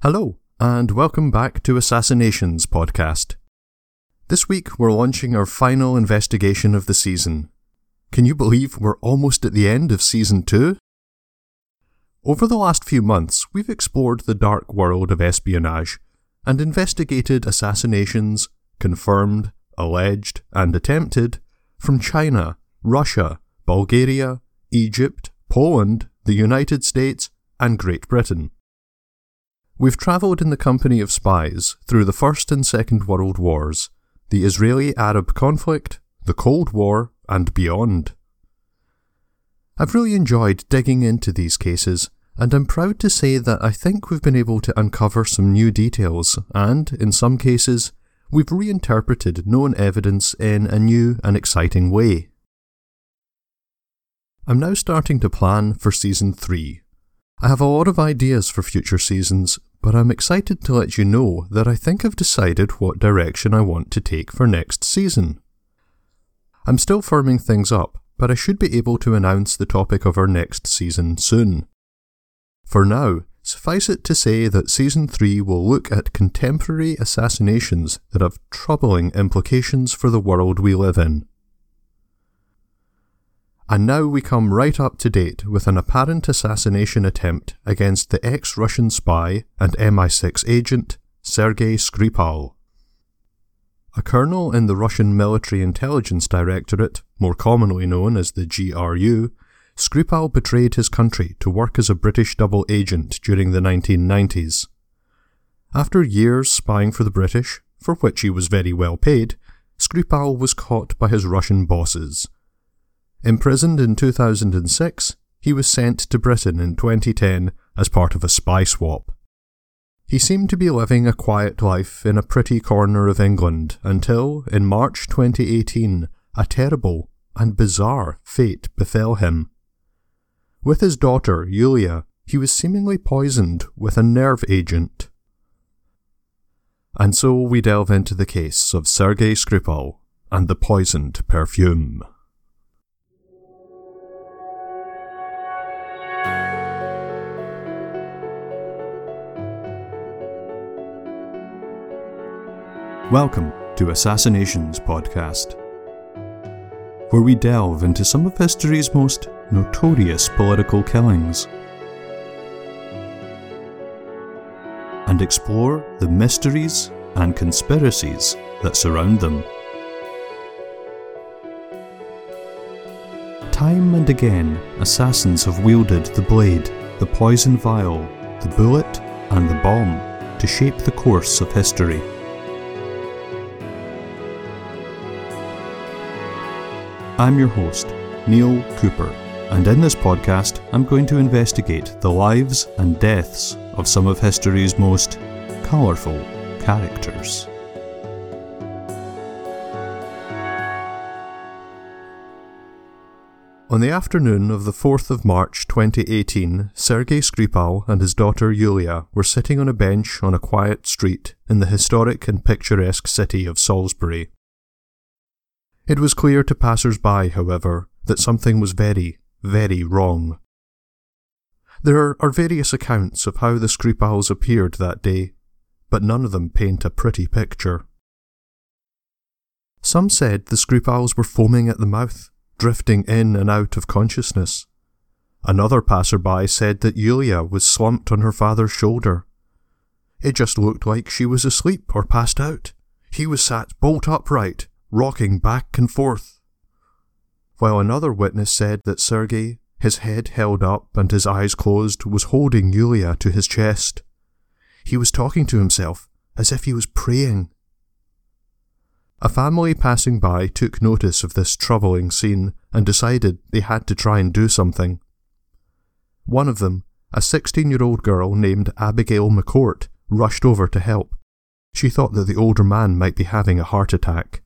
Hello, and welcome back to Assassinations podcast. This week we're launching our final investigation of the season. Can you believe we're almost at the end of season 2? Over the last few months, we've explored the dark world of espionage and investigated assassinations, confirmed, alleged, and attempted, from China, Russia, Bulgaria, Egypt, Poland, the United States, and Great Britain. We've travelled in the company of spies through the First and Second World Wars, the Israeli Arab conflict, the Cold War, and beyond. I've really enjoyed digging into these cases, and I'm proud to say that I think we've been able to uncover some new details, and, in some cases, we've reinterpreted known evidence in a new and exciting way. I'm now starting to plan for season 3. I have a lot of ideas for future seasons, but I'm excited to let you know that I think I've decided what direction I want to take for next season. I'm still firming things up, but I should be able to announce the topic of our next season soon. For now, suffice it to say that season 3 will look at contemporary assassinations that have troubling implications for the world we live in. And now we come right up to date with an apparent assassination attempt against the ex Russian spy and MI6 agent Sergei Skripal. A colonel in the Russian Military Intelligence Directorate, more commonly known as the GRU, Skripal betrayed his country to work as a British double agent during the 1990s. After years spying for the British, for which he was very well paid, Skripal was caught by his Russian bosses Imprisoned in 2006, he was sent to Britain in 2010 as part of a spy swap. He seemed to be living a quiet life in a pretty corner of England until, in March 2018, a terrible and bizarre fate befell him. With his daughter, Yulia, he was seemingly poisoned with a nerve agent. And so we delve into the case of Sergei Skripal and the poisoned perfume. Welcome to Assassinations Podcast, where we delve into some of history's most notorious political killings and explore the mysteries and conspiracies that surround them. Time and again, assassins have wielded the blade, the poison vial, the bullet, and the bomb to shape the course of history. I'm your host, Neil Cooper, and in this podcast, I'm going to investigate the lives and deaths of some of history's most colourful characters. On the afternoon of the 4th of March 2018, Sergei Skripal and his daughter Yulia were sitting on a bench on a quiet street in the historic and picturesque city of Salisbury. It was clear to passers by, however, that something was very, very wrong. There are various accounts of how the Skripals appeared that day, but none of them paint a pretty picture. Some said the Skripals were foaming at the mouth, drifting in and out of consciousness. Another passerby said that Yulia was slumped on her father's shoulder. It just looked like she was asleep or passed out. He was sat bolt upright, rocking back and forth. While another witness said that Sergei, his head held up and his eyes closed, was holding Yulia to his chest. He was talking to himself as if he was praying. A family passing by took notice of this troubling scene and decided they had to try and do something. One of them, a 16 year old girl named Abigail McCourt, rushed over to help. She thought that the older man might be having a heart attack.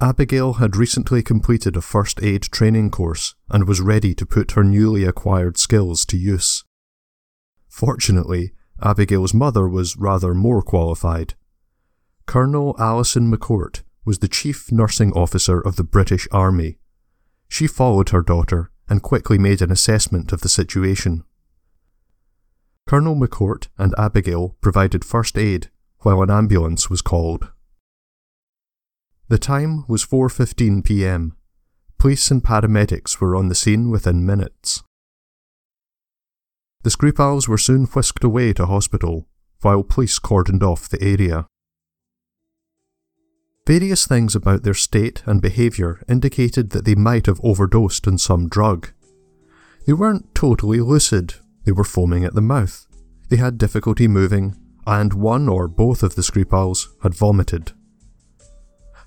Abigail had recently completed a first aid training course and was ready to put her newly acquired skills to use. Fortunately, Abigail's mother was rather more qualified. Colonel Alison McCourt was the chief nursing officer of the British Army. She followed her daughter and quickly made an assessment of the situation. Colonel McCourt and Abigail provided first aid while an ambulance was called. The time was 4:15 p.m. Police and paramedics were on the scene within minutes. The Skripals were soon whisked away to hospital, while police cordoned off the area. Various things about their state and behaviour indicated that they might have overdosed on some drug. They weren't totally lucid, they were foaming at the mouth, they had difficulty moving, and one or both of the Skripals had vomited.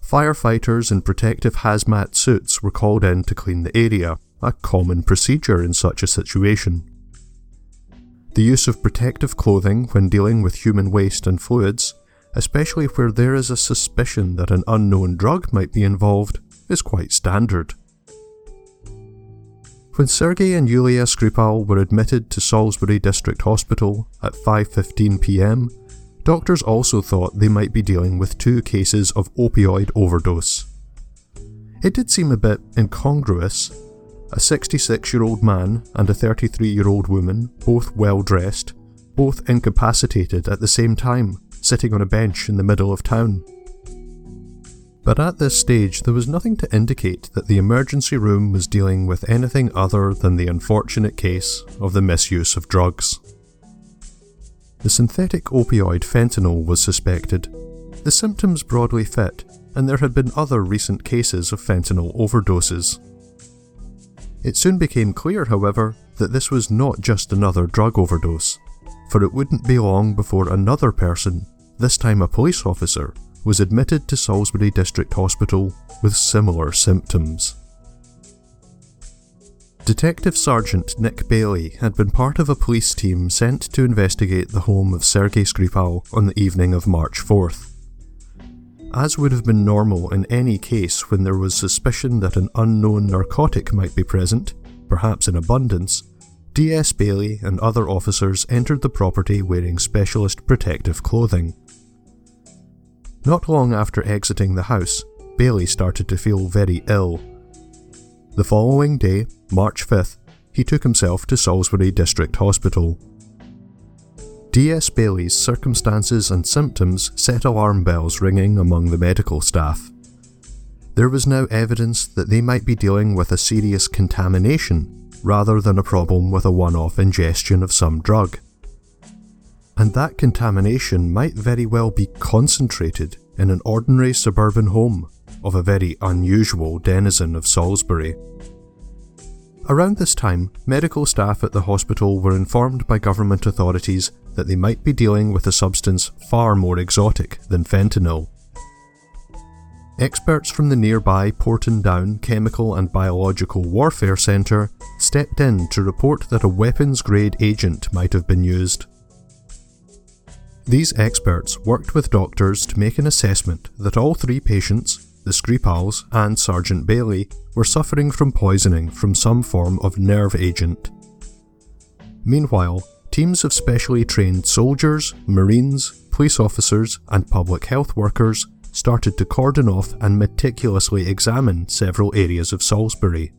Firefighters in protective hazmat suits were called in to clean the area, a common procedure in such a situation. The use of protective clothing when dealing with human waste and fluids, especially where there is a suspicion that an unknown drug might be involved, is quite standard. When Sergei and Yulia Skripal were admitted to Salisbury District Hospital at 5:15 p.m., Doctors also thought they might be dealing with two cases of opioid overdose. It did seem a bit incongruous. A 66 year old man and a 33 year old woman, both well dressed, both incapacitated at the same time, sitting on a bench in the middle of town. But at this stage, there was nothing to indicate that the emergency room was dealing with anything other than the unfortunate case of the misuse of drugs. The synthetic opioid fentanyl was suspected. The symptoms broadly fit, and there had been other recent cases of fentanyl overdoses. It soon became clear, however, that this was not just another drug overdose, for it wouldn't be long before another person, this time a police officer, was admitted to Salisbury District Hospital with similar symptoms. Detective Sergeant Nick Bailey had been part of a police team sent to investigate the home of Sergei Skripal on the evening of March 4th. As would have been normal in any case when there was suspicion that an unknown narcotic might be present, perhaps in abundance, DS Bailey and other officers entered the property wearing specialist protective clothing. Not long after exiting the house, Bailey started to feel very ill the following day, March 5th, he took himself to Salisbury District Hospital. D.S. Bailey's circumstances and symptoms set alarm bells ringing among the medical staff. There was now evidence that they might be dealing with a serious contamination rather than a problem with a one off ingestion of some drug. And that contamination might very well be concentrated in an ordinary suburban home of a very unusual denizen of Salisbury. Around this time, medical staff at the hospital were informed by government authorities that they might be dealing with a substance far more exotic than fentanyl. Experts from the nearby Porton Down Chemical and Biological Warfare Centre stepped in to report that a weapons grade agent might have been used. These experts worked with doctors to make an assessment that all three patients, the Skripals and Sergeant Bailey were suffering from poisoning from some form of nerve agent. Meanwhile, teams of specially trained soldiers, marines, police officers, and public health workers started to cordon off and meticulously examine several areas of Salisbury.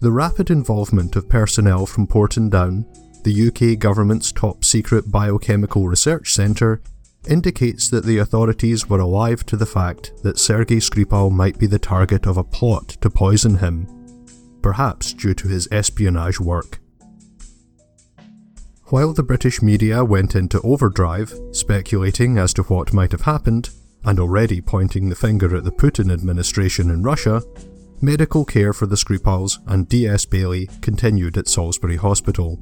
The rapid involvement of personnel from Porton Down, the UK government's top secret biochemical research centre, indicates that the authorities were alive to the fact that Sergei Skripal might be the target of a plot to poison him, perhaps due to his espionage work. While the British media went into overdrive, speculating as to what might have happened, and already pointing the finger at the Putin administration in Russia, medical care for the Skripals and D.S. Bailey continued at Salisbury Hospital.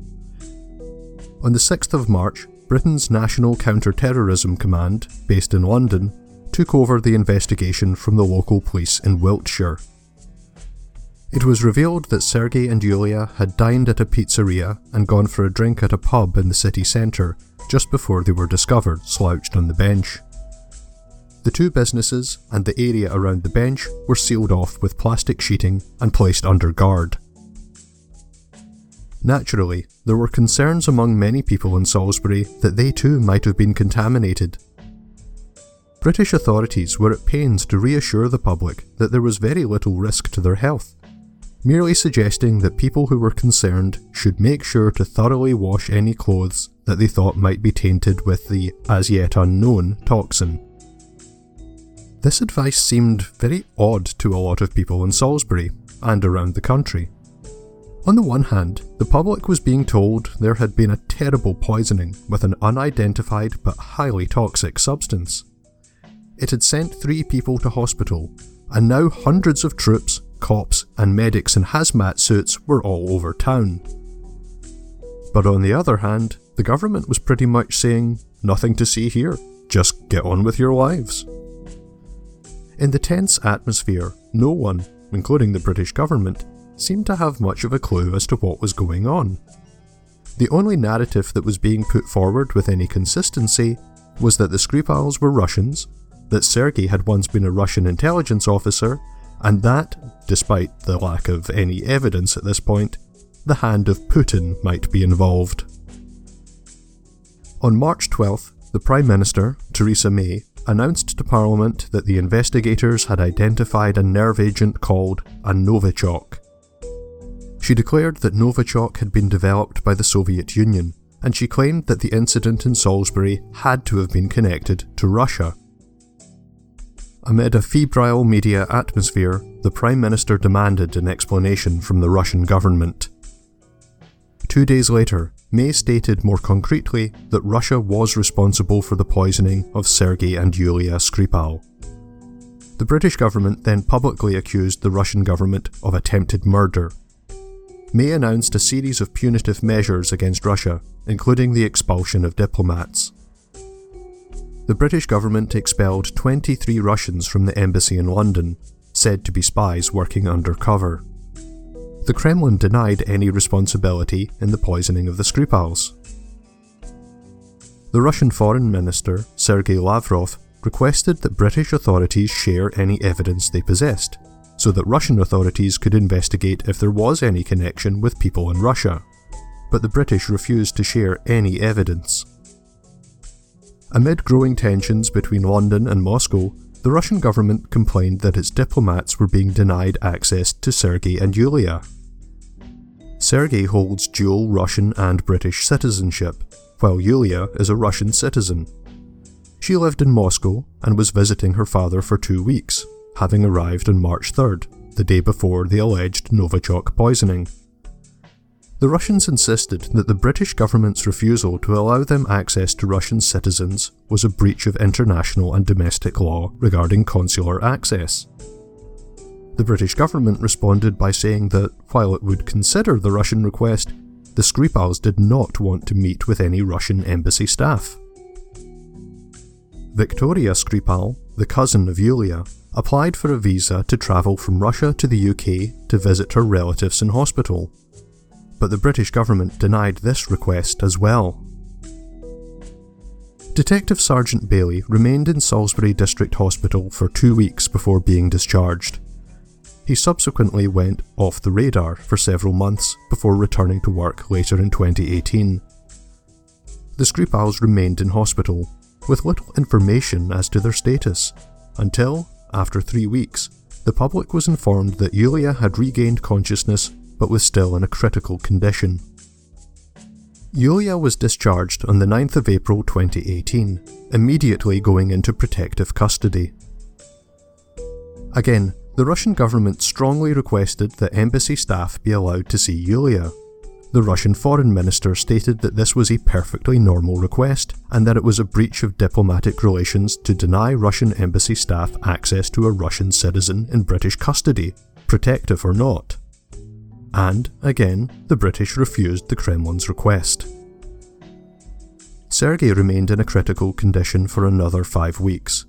On the 6th of March, Britain's National Counter-Terrorism Command, based in London, took over the investigation from the local police in Wiltshire. It was revealed that Sergei and Yulia had dined at a pizzeria and gone for a drink at a pub in the city centre just before they were discovered slouched on the bench. The two businesses and the area around the bench were sealed off with plastic sheeting and placed under guard. Naturally, there were concerns among many people in Salisbury that they too might have been contaminated. British authorities were at pains to reassure the public that there was very little risk to their health. merely suggesting that people who were concerned should make sure to thoroughly wash any clothes that they thought might be tainted with the as yet unknown toxin. This advice seemed very odd to a lot of people in Salisbury and around the country. On the one hand, the public was being told there had been a terrible poisoning with an unidentified but highly toxic substance. It had sent three people to hospital, and now hundreds of troops, cops, and medics in hazmat suits were all over town. But on the other hand, the government was pretty much saying, nothing to see here, just get on with your lives. In the tense atmosphere, no one, including the British government, seemed to have much of a clue as to what was going on. The only narrative that was being put forward with any consistency was that the Skripals were Russians, that Sergei had once been a Russian intelligence officer, and that, despite the lack of any evidence at this point, the hand of Putin might be involved. On March 12th, the Prime Minister, Theresa May, announced to Parliament that the investigators had identified a nerve agent called a Novichok. She declared that Novichok had been developed by the Soviet Union, and she claimed that the incident in Salisbury had to have been connected to Russia. Amid a febrile media atmosphere, the Prime Minister demanded an explanation from the Russian government. Two days later, May stated more concretely that Russia was responsible for the poisoning of Sergei and Yulia Skripal. The British government then publicly accused the Russian government of attempted murder. May announced a series of punitive measures against Russia, including the expulsion of diplomats the British government expelled 23 Russians from the embassy in London, said to be spies working undercover. The Kremlin denied any responsibility in the poisoning of the Skripals. The Russian Foreign Minister, Sergei Lavrov, requested that British authorities share any evidence they possessed, so that Russian authorities could investigate if there was any connection with people in Russia. But the British refused to share any evidence. Amid growing tensions between London and Moscow, the Russian government complained that its diplomats were being denied access to Sergei and Yulia. Sergei holds dual Russian and British citizenship, while Yulia is a Russian citizen. She lived in Moscow and was visiting her father for two weeks, having arrived on March 3rd, the day before the alleged Novichok poisoning. The Russians insisted that the British government's refusal to allow them access to Russian citizens was a breach of international and domestic law regarding consular access. The British government responded by saying that, while it would consider the Russian request, the Skripals did not want to meet with any Russian embassy staff. Victoria Skripal, the cousin of Yulia, applied for a visa to travel from Russia to the UK to visit her relatives in hospital but the British government denied this request as well. Detective Sergeant Bailey remained in Salisbury District Hospital for two weeks before being discharged. He subsequently went off the radar for several months before returning to work later in 2018. The Skripals remained in hospital, with little information as to their status, until, after three weeks, the public was informed that Yulia had regained consciousness but was still in a critical condition. Yulia was discharged on the 9th of April 2018, immediately going into protective custody. Again, the Russian government strongly requested that embassy staff be allowed to see Yulia. The Russian foreign minister stated that this was a perfectly normal request and that it was a breach of diplomatic relations to deny Russian embassy staff access to a Russian citizen in British custody, protective or not and, again, the British refused the Kremlin's request. Sergei remained in a critical condition for another five weeks.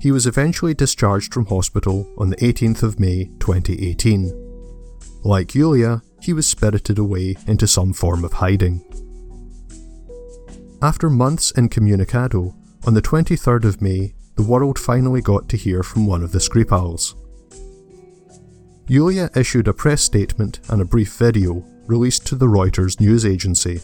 He was eventually discharged from hospital on the 18th of May 2018. Like Yulia, he was spirited away into some form of hiding. After months incommunicado, on the 23rd of May, the world finally got to hear from one of the Skripals. Yulia issued a press statement and a brief video released to the Reuters news agency.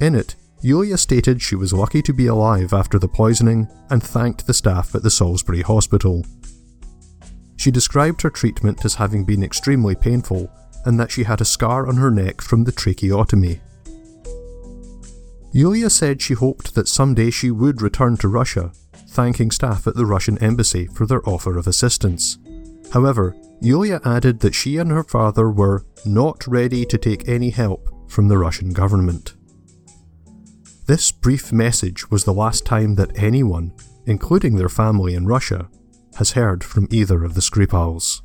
In it, Yulia stated she was lucky to be alive after the poisoning and thanked the staff at the Salisbury hospital. She described her treatment as having been extremely painful and that she had a scar on her neck from the tracheotomy. Yulia said she hoped that someday she would return to Russia, thanking staff at the Russian embassy for their offer of assistance. However, Yulia added that she and her father were not ready to take any help from the Russian government. This brief message was the last time that anyone, including their family in Russia, has heard from either of the Skripals.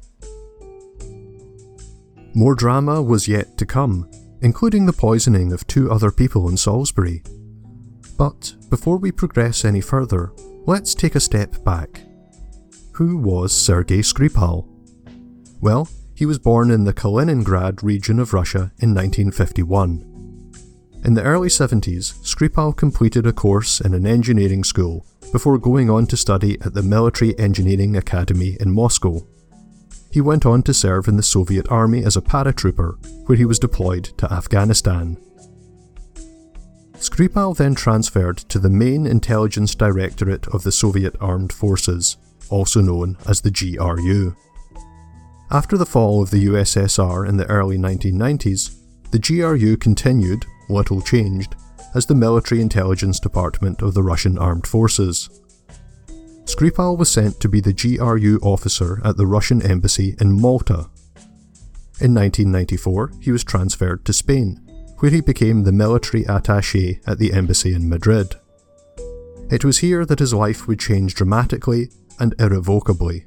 More drama was yet to come, including the poisoning of two other people in Salisbury. But before we progress any further, let's take a step back. Who was Sergei Skripal? Well, he was born in the Kaliningrad region of Russia in 1951. In the early 70s, Skripal completed a course in an engineering school before going on to study at the Military Engineering Academy in Moscow. He went on to serve in the Soviet Army as a paratrooper, where he was deployed to Afghanistan. Skripal then transferred to the Main Intelligence Directorate of the Soviet Armed Forces, also known as the GRU. After the fall of the USSR in the early 1990s, the GRU continued, little changed, as the military intelligence department of the Russian armed forces. Skripal was sent to be the GRU officer at the Russian embassy in Malta. In 1994, he was transferred to Spain, where he became the military attaché at the embassy in Madrid. It was here that his life would change dramatically and irrevocably.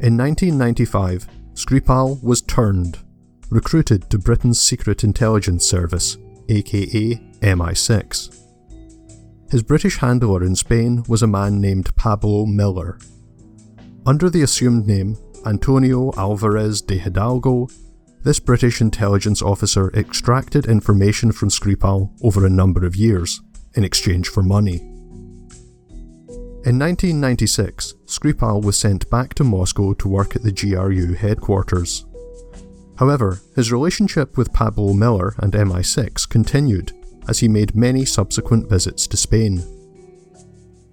In 1995, Skripal was turned recruited to Britain's Secret Intelligence Service, aka MI6. His British handler in Spain was a man named Pablo Miller. Under the assumed name Antonio Alvarez de Hidalgo, this British intelligence officer extracted information from Skripal over a number of years in exchange for money. In 1996, Skripal was sent back to Moscow to work at the GRU headquarters. However, his relationship with Pablo Miller and MI6 continued as he made many subsequent visits to Spain.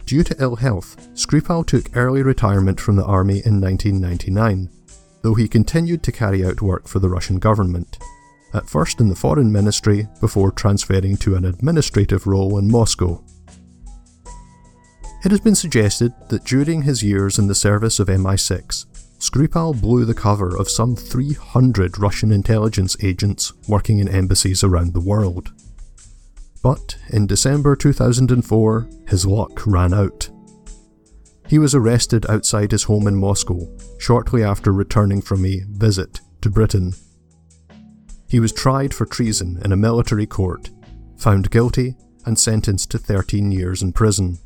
Due to ill health, Skripal took early retirement from the army in 1999, though he continued to carry out work for the Russian government, at first in the Foreign Ministry before transferring to an administrative role in Moscow. It has been suggested that during his years in the service of MI6, Skripal blew the cover of some 300 Russian intelligence agents working in embassies around the world. But in December 2004, his luck ran out. He was arrested outside his home in Moscow shortly after returning from a visit to Britain. He was tried for treason in a military court, found guilty, and sentenced to 13 years in prison.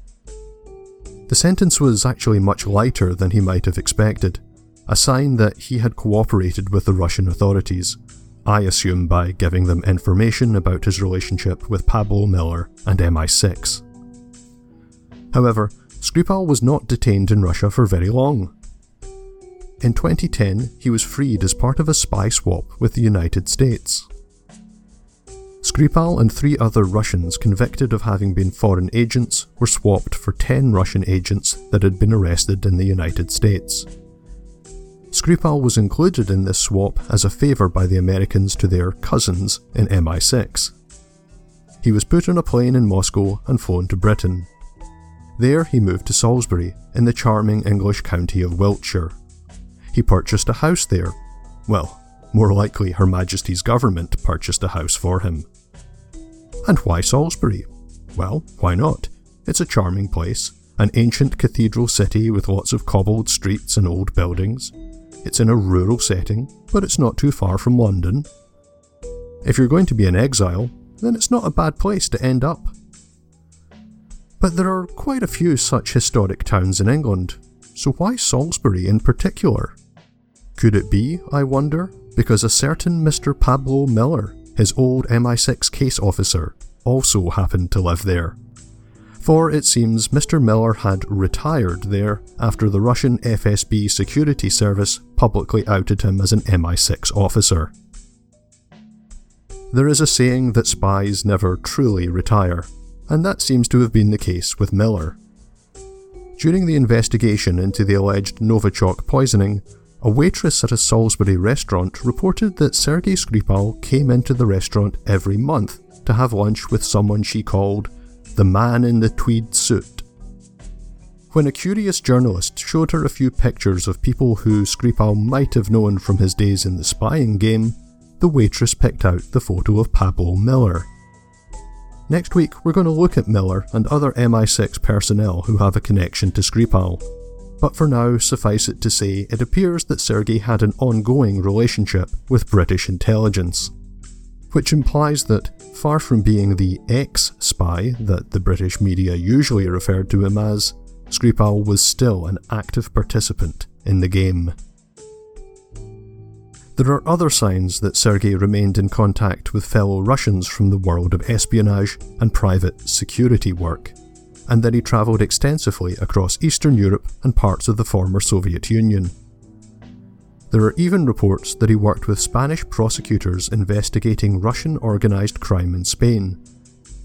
The sentence was actually much lighter than he might have expected a sign that he had cooperated with the Russian authorities, I assume by giving them information about his relationship with Pablo Miller and MI6. However, Skripal was not detained in Russia for very long. In 2010, he was freed as part of a spy swap with the United States. Skripal and three other Russians convicted of having been foreign agents were swapped for 10 Russian agents that had been arrested in the United States. Skripal was included in this swap as a favour by the Americans to their cousins in MI6. He was put on a plane in Moscow and flown to Britain. There he moved to Salisbury, in the charming English county of Wiltshire. He purchased a house there. Well, more likely Her Majesty's government purchased a house for him. And why Salisbury? Well, why not? It's a charming place, an ancient cathedral city with lots of cobbled streets and old buildings. It's in a rural setting, but it's not too far from London. If you're going to be in exile, then it's not a bad place to end up. But there are quite a few such historic towns in England, so why Salisbury in particular? Could it be, I wonder, because a certain Mr. Pablo Miller, his old MI6 case officer, also happened to live there? For it seems Mr. Miller had retired there after the Russian FSB security service publicly outed him as an MI6 officer. There is a saying that spies never truly retire, and that seems to have been the case with Miller. During the investigation into the alleged Novichok poisoning, a waitress at a Salisbury restaurant reported that Sergei Skripal came into the restaurant every month to have lunch with someone she called the man in the tweed suit. When a curious journalist showed her a few pictures of people who Skripal might have known from his days in the spying game, the waitress picked out the photo of Pablo Miller. Next week, we're going to look at Miller and other MI6 personnel who have a connection to Skripal. But for now, suffice it to say, it appears that Sergei had an ongoing relationship with British intelligence. Which implies that, far from being the ex spy that the British media usually referred to him as, Skripal was still an active participant in the game. There are other signs that Sergei remained in contact with fellow Russians from the world of espionage and private security work, and that he travelled extensively across Eastern Europe and parts of the former Soviet Union. There are even reports that he worked with Spanish prosecutors investigating Russian organised crime in Spain,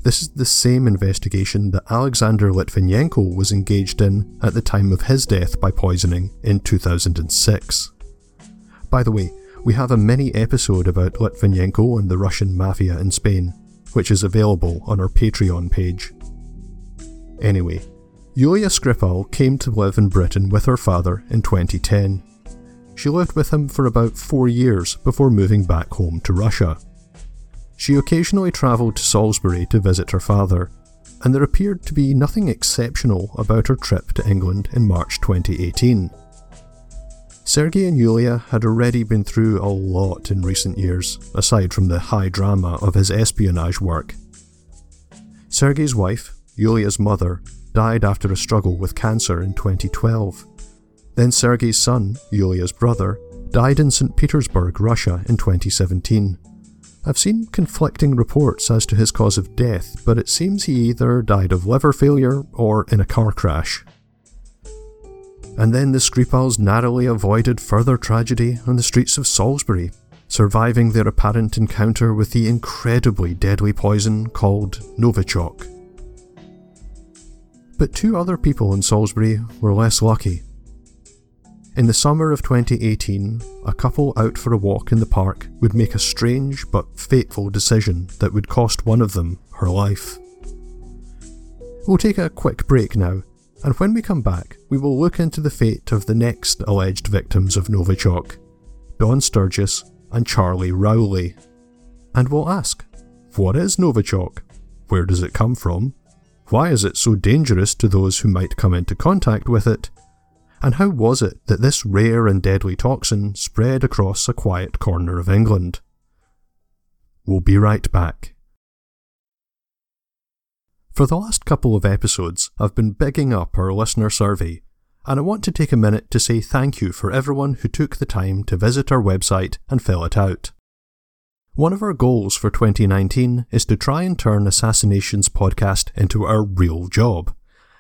this is the same investigation that Alexander Litvinenko was engaged in at the time of his death by poisoning in 2006. By the way, we have a mini episode about Litvinenko and the Russian mafia in Spain, which is available on our Patreon page. Anyway, Yulia Skripal came to live in Britain with her father in 2010. She lived with him for about four years before moving back home to Russia. She occasionally travelled to Salisbury to visit her father, and there appeared to be nothing exceptional about her trip to England in March 2018. Sergei and Yulia had already been through a lot in recent years, aside from the high drama of his espionage work. Sergei's wife, Yulia's mother, died after a struggle with cancer in 2012. Then Sergei's son, Yulia's brother, died in St. Petersburg, Russia in 2017. I've seen conflicting reports as to his cause of death, but it seems he either died of liver failure or in a car crash. And then the Skripals narrowly avoided further tragedy on the streets of Salisbury, surviving their apparent encounter with the incredibly deadly poison called Novichok. But two other people in Salisbury were less lucky. In the summer of 2018, a couple out for a walk in the park would make a strange but fateful decision that would cost one of them her life. We'll take a quick break now, and when we come back, we will look into the fate of the next alleged victims of Novichok Dawn Sturgess and Charlie Rowley. And we'll ask what is Novichok? Where does it come from? Why is it so dangerous to those who might come into contact with it? And how was it that this rare and deadly toxin spread across a quiet corner of England? We'll be right back. For the last couple of episodes, I've been bigging up our listener survey, and I want to take a minute to say thank you for everyone who took the time to visit our website and fill it out. One of our goals for 2019 is to try and turn Assassinations podcast into our real job,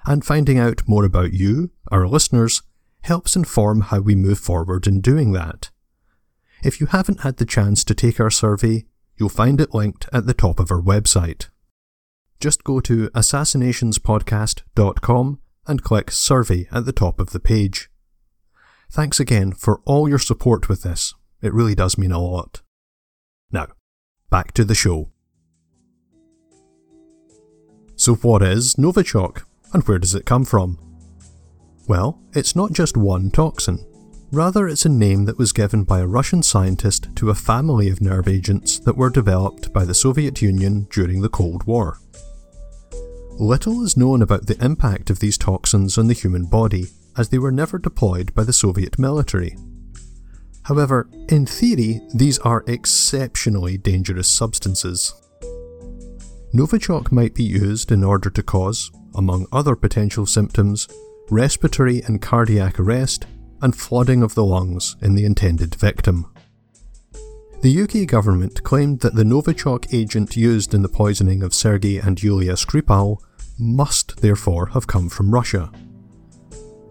and finding out more about you, our listeners, helps inform how we move forward in doing that. If you haven't had the chance to take our survey, you'll find it linked at the top of our website. Just go to assassinationspodcast.com and click Survey at the top of the page. Thanks again for all your support with this. It really does mean a lot. Now, back to the show. So, what is Novichok, and where does it come from? Well, it's not just one toxin. Rather, it's a name that was given by a Russian scientist to a family of nerve agents that were developed by the Soviet Union during the Cold War. Little is known about the impact of these toxins on the human body, as they were never deployed by the Soviet military. However, in theory, these are exceptionally dangerous substances. Novichok might be used in order to cause, among other potential symptoms, respiratory and cardiac arrest, and flooding of the lungs in the intended victim. The UK government claimed that the Novichok agent used in the poisoning of Sergei and Yulia Skripal must therefore have come from Russia.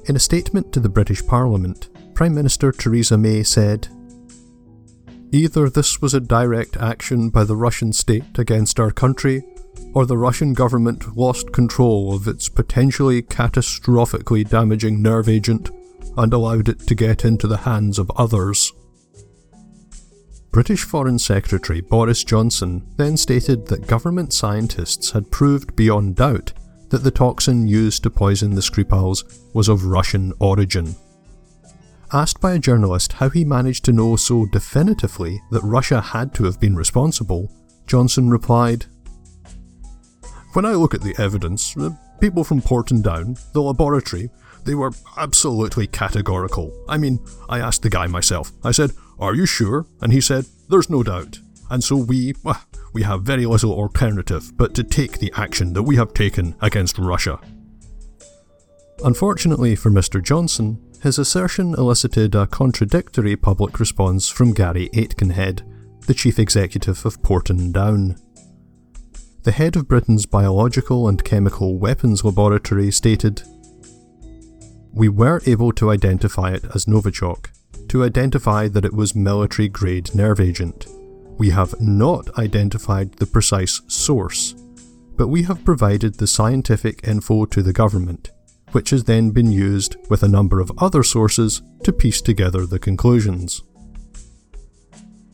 In a statement to the British Parliament, Prime Minister Theresa May said, Either this was a direct action by the Russian state against our country, or the Russian government lost control of its potentially catastrophically damaging nerve agent and allowed it to get into the hands of others. British Foreign Secretary Boris Johnson then stated that government scientists had proved beyond doubt that the toxin used to poison the Skripals was of Russian origin. Asked by a journalist how he managed to know so definitively that Russia had to have been responsible, Johnson replied, When I look at the evidence, the people from Porton Down, the laboratory, they were absolutely categorical. I mean, I asked the guy myself. I said, Are you sure? And he said, There's no doubt. And so we, well, we have very little alternative but to take the action that we have taken against Russia. Unfortunately for Mr. Johnson, his assertion elicited a contradictory public response from Gary Aitkenhead, the chief executive of Porton Down. The head of Britain's Biological and Chemical Weapons Laboratory stated We were able to identify it as Novichok, to identify that it was military grade nerve agent. We have not identified the precise source, but we have provided the scientific info to the government which has then been used with a number of other sources to piece together the conclusions.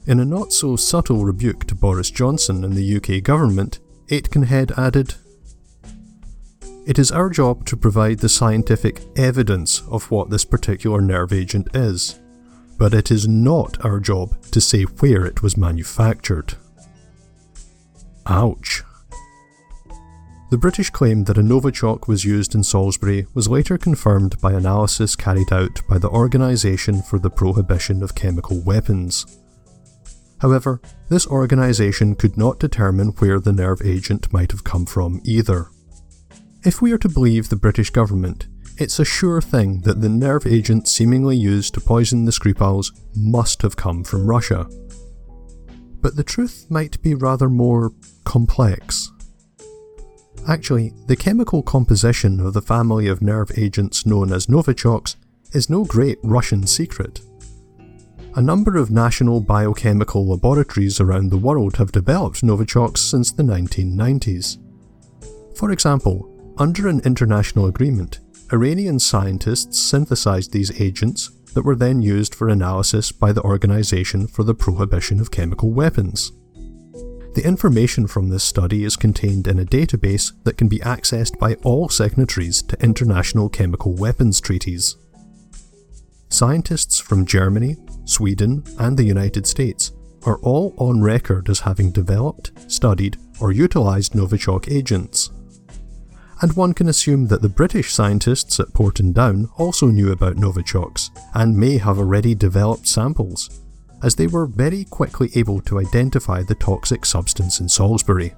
In a not so subtle rebuke to Boris Johnson and the UK government, Aitkenhead added, It is our job to provide the scientific evidence of what this particular nerve agent is, but it is not our job to say where it was manufactured. Ouch. The British claim that a Novichok was used in Salisbury was later confirmed by analysis carried out by the Organisation for the Prohibition of Chemical Weapons. However, this organisation could not determine where the nerve agent might have come from either. If we are to believe the British government, it's a sure thing that the nerve agent seemingly used to poison the Skripals must have come from Russia. But the truth might be rather more complex. Actually, the chemical composition of the family of nerve agents known as Novichoks is no great Russian secret. A number of national biochemical laboratories around the world have developed Novichoks since the 1990s. For example, under an international agreement, Iranian scientists synthesized these agents that were then used for analysis by the Organization for the Prohibition of Chemical Weapons. The information from this study is contained in a database that can be accessed by all signatories to international chemical weapons treaties. Scientists from Germany, Sweden, and the United States are all on record as having developed, studied, or utilised Novichok agents. And one can assume that the British scientists at Porton Down also knew about Novichoks and may have already developed samples as they were very quickly able to identify the toxic substance in Salisbury.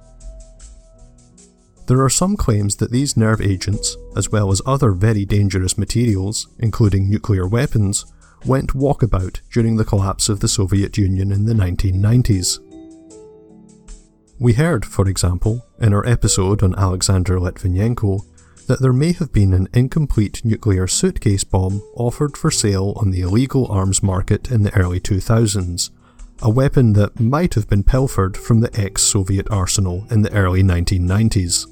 There are some claims that these nerve agents, as well as other very dangerous materials, including nuclear weapons, went walkabout during the collapse of the Soviet Union in the 1990s. We heard, for example, in our episode on Alexander Litvinenko, that there may have been an incomplete nuclear suitcase bomb offered for sale on the illegal arms market in the early 2000s, a weapon that might have been pilfered from the ex Soviet arsenal in the early 1990s.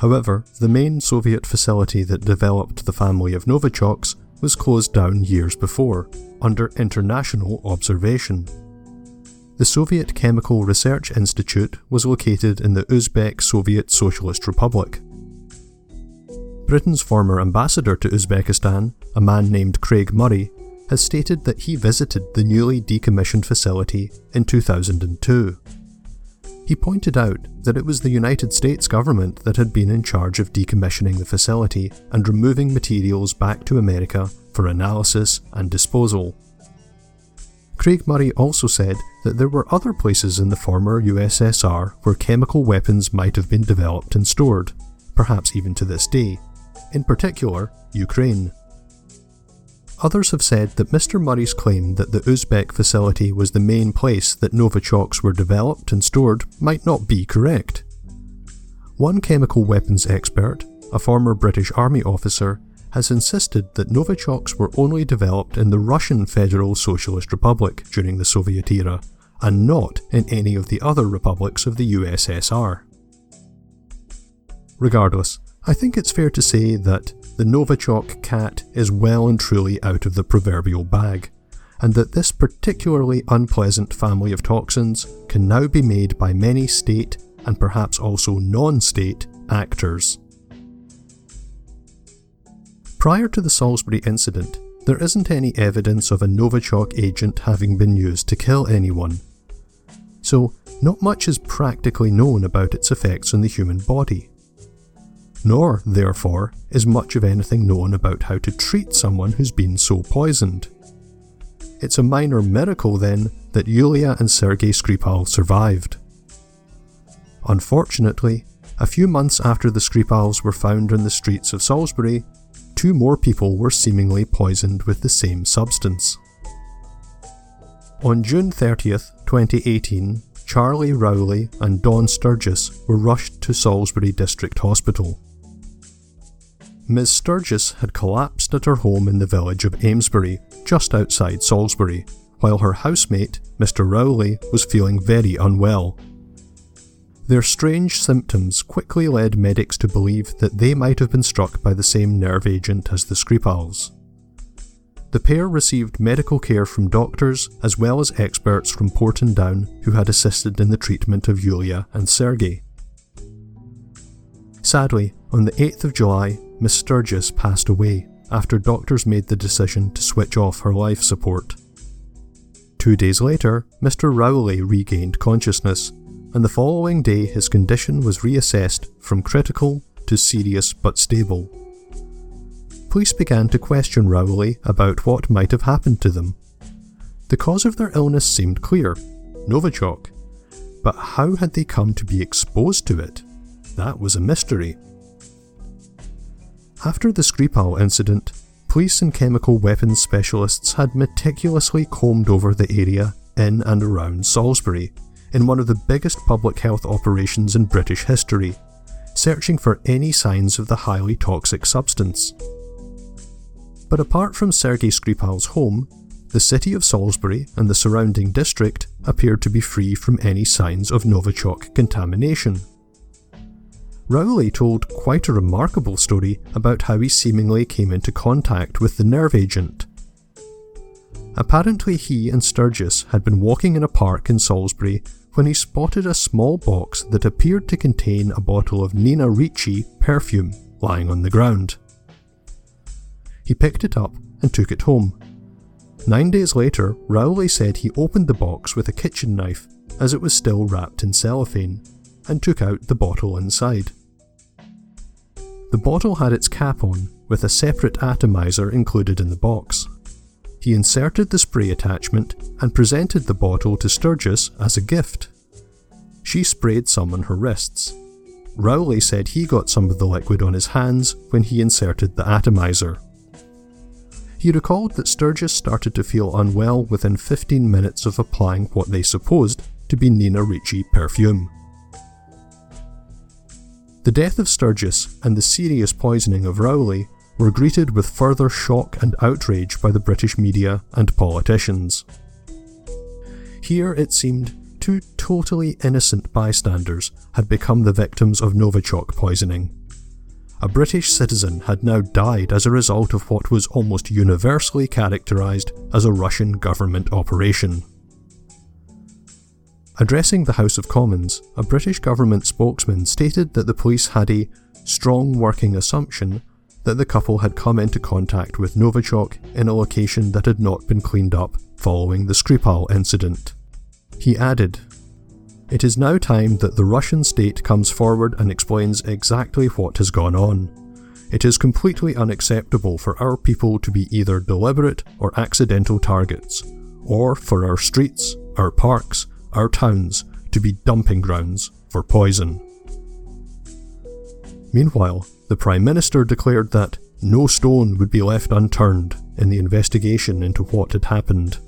However, the main Soviet facility that developed the family of Novichoks was closed down years before, under international observation. The Soviet Chemical Research Institute was located in the Uzbek Soviet Socialist Republic, Britain's former ambassador to Uzbekistan, a man named Craig Murray, has stated that he visited the newly decommissioned facility in 2002. He pointed out that it was the United States government that had been in charge of decommissioning the facility and removing materials back to America for analysis and disposal. Craig Murray also said that there were other places in the former USSR where chemical weapons might have been developed and stored, perhaps even to this day in particular, Ukraine. Others have said that Mr. Murray's claim that the Uzbek facility was the main place that Novichoks were developed and stored might not be correct. One chemical weapons expert, a former British Army officer, has insisted that Novichoks were only developed in the Russian Federal Socialist Republic during the Soviet era, and not in any of the other republics of the USSR. Regardless, I think it's fair to say that the Novichok cat is well and truly out of the proverbial bag, and that this particularly unpleasant family of toxins can now be made by many state and perhaps also non state actors. Prior to the Salisbury incident, there isn't any evidence of a Novichok agent having been used to kill anyone. So, not much is practically known about its effects on the human body. Nor, therefore, is much of anything known about how to treat someone who's been so poisoned. It's a minor miracle, then, that Yulia and Sergei Skripal survived. Unfortunately, a few months after the Skripals were found in the streets of Salisbury, two more people were seemingly poisoned with the same substance. On June 30th, 2018, Charlie Rowley and Dawn Sturgess were rushed to Salisbury District Hospital. Ms. Sturgess had collapsed at her home in the village of Amesbury, just outside Salisbury, while her housemate, Mr. Rowley, was feeling very unwell. Their strange symptoms quickly led medics to believe that they might have been struck by the same nerve agent as the Skripals. The pair received medical care from doctors as well as experts from Porton Down who had assisted in the treatment of Yulia and Sergei. Sadly, on the 8th of July, Miss Sturgess passed away after doctors made the decision to switch off her life support. Two days later, Mr. Rowley regained consciousness, and the following day his condition was reassessed from critical to serious but stable. Police began to question Rowley about what might have happened to them. The cause of their illness seemed clear Novichok. But how had they come to be exposed to it? That was a mystery. After the Skripal incident, police and chemical weapons specialists had meticulously combed over the area in and around Salisbury in one of the biggest public health operations in British history, searching for any signs of the highly toxic substance. But apart from Sergei Skripal's home, the city of Salisbury and the surrounding district appeared to be free from any signs of Novichok contamination. Rowley told quite a remarkable story about how he seemingly came into contact with the nerve agent. Apparently, he and Sturgess had been walking in a park in Salisbury when he spotted a small box that appeared to contain a bottle of Nina Ricci perfume lying on the ground. He picked it up and took it home. Nine days later, Rowley said he opened the box with a kitchen knife as it was still wrapped in cellophane and took out the bottle inside. The bottle had its cap on, with a separate atomizer included in the box. He inserted the spray attachment and presented the bottle to Sturgess as a gift. She sprayed some on her wrists. Rowley said he got some of the liquid on his hands when he inserted the atomizer. He recalled that Sturgess started to feel unwell within 15 minutes of applying what they supposed to be Nina Ricci perfume. The death of Sturgess and the serious poisoning of Rowley were greeted with further shock and outrage by the British media and politicians. Here it seemed two totally innocent bystanders had become the victims of Novichok poisoning. A British citizen had now died as a result of what was almost universally characterised as a Russian government operation. Addressing the House of Commons, a British government spokesman stated that the police had a strong working assumption that the couple had come into contact with Novichok in a location that had not been cleaned up following the Skripal incident. He added, It is now time that the Russian state comes forward and explains exactly what has gone on. It is completely unacceptable for our people to be either deliberate or accidental targets, or for our streets, our parks, our towns to be dumping grounds for poison. Meanwhile, the Prime Minister declared that no stone would be left unturned in the investigation into what had happened.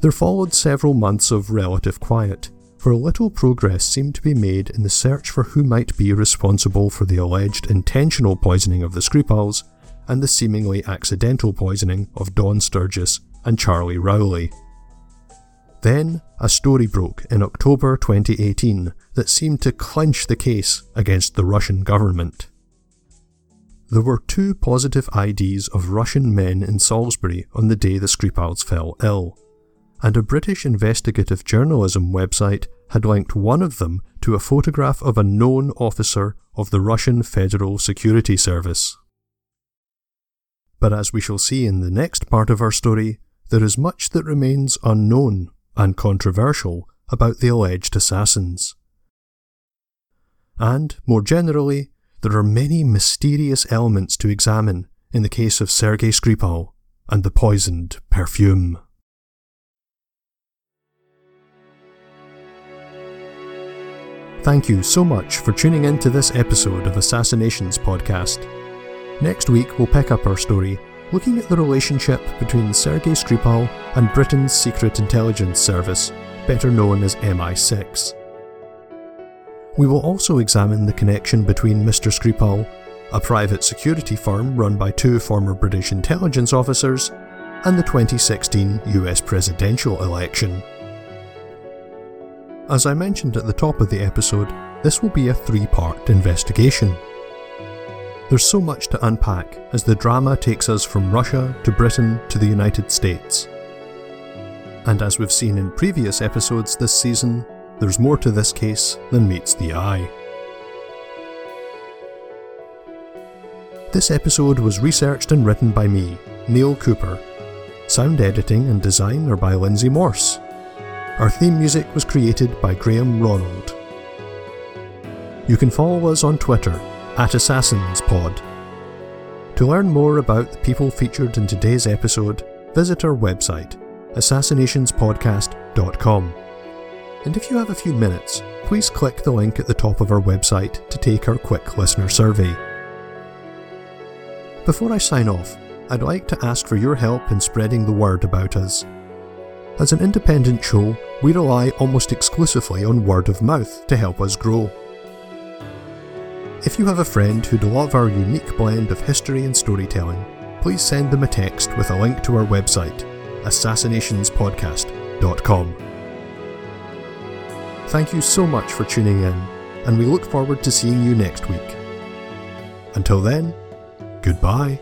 There followed several months of relative quiet, where little progress seemed to be made in the search for who might be responsible for the alleged intentional poisoning of the Skripals and the seemingly accidental poisoning of Dawn Sturgess and Charlie Rowley. Then, a story broke in October 2018 that seemed to clinch the case against the Russian government. There were two positive IDs of Russian men in Salisbury on the day the Skripals fell ill, and a British investigative journalism website had linked one of them to a photograph of a known officer of the Russian Federal Security Service. But as we shall see in the next part of our story, there is much that remains unknown and controversial about the alleged assassins. And, more generally, there are many mysterious elements to examine in the case of Sergei Skripal and the poisoned perfume. Thank you so much for tuning in to this episode of Assassinations Podcast. Next week, we'll pick up our story looking at the relationship between Sergei Skripal and Britain's Secret Intelligence Service, better known as MI6. We will also examine the connection between Mr. Skripal, a private security firm run by two former British intelligence officers, and the 2016 US presidential election. As I mentioned at the top of the episode, this will be a three part investigation. There's so much to unpack as the drama takes us from Russia to Britain to the United States. And as we've seen in previous episodes this season, there's more to this case than meets the eye. This episode was researched and written by me, Neil Cooper. Sound editing and design are by Lindsay Morse. Our theme music was created by Graham Ronald. You can follow us on Twitter at AssassinsPod. To learn more about the people featured in today's episode, visit our website, assassinationspodcast.com. And if you have a few minutes, please click the link at the top of our website to take our quick listener survey. Before I sign off, I'd like to ask for your help in spreading the word about us. As an independent show, we rely almost exclusively on word of mouth to help us grow. If you have a friend who'd love our unique blend of history and storytelling, please send them a text with a link to our website, assassinationspodcast.com. Thank you so much for tuning in, and we look forward to seeing you next week. Until then, goodbye.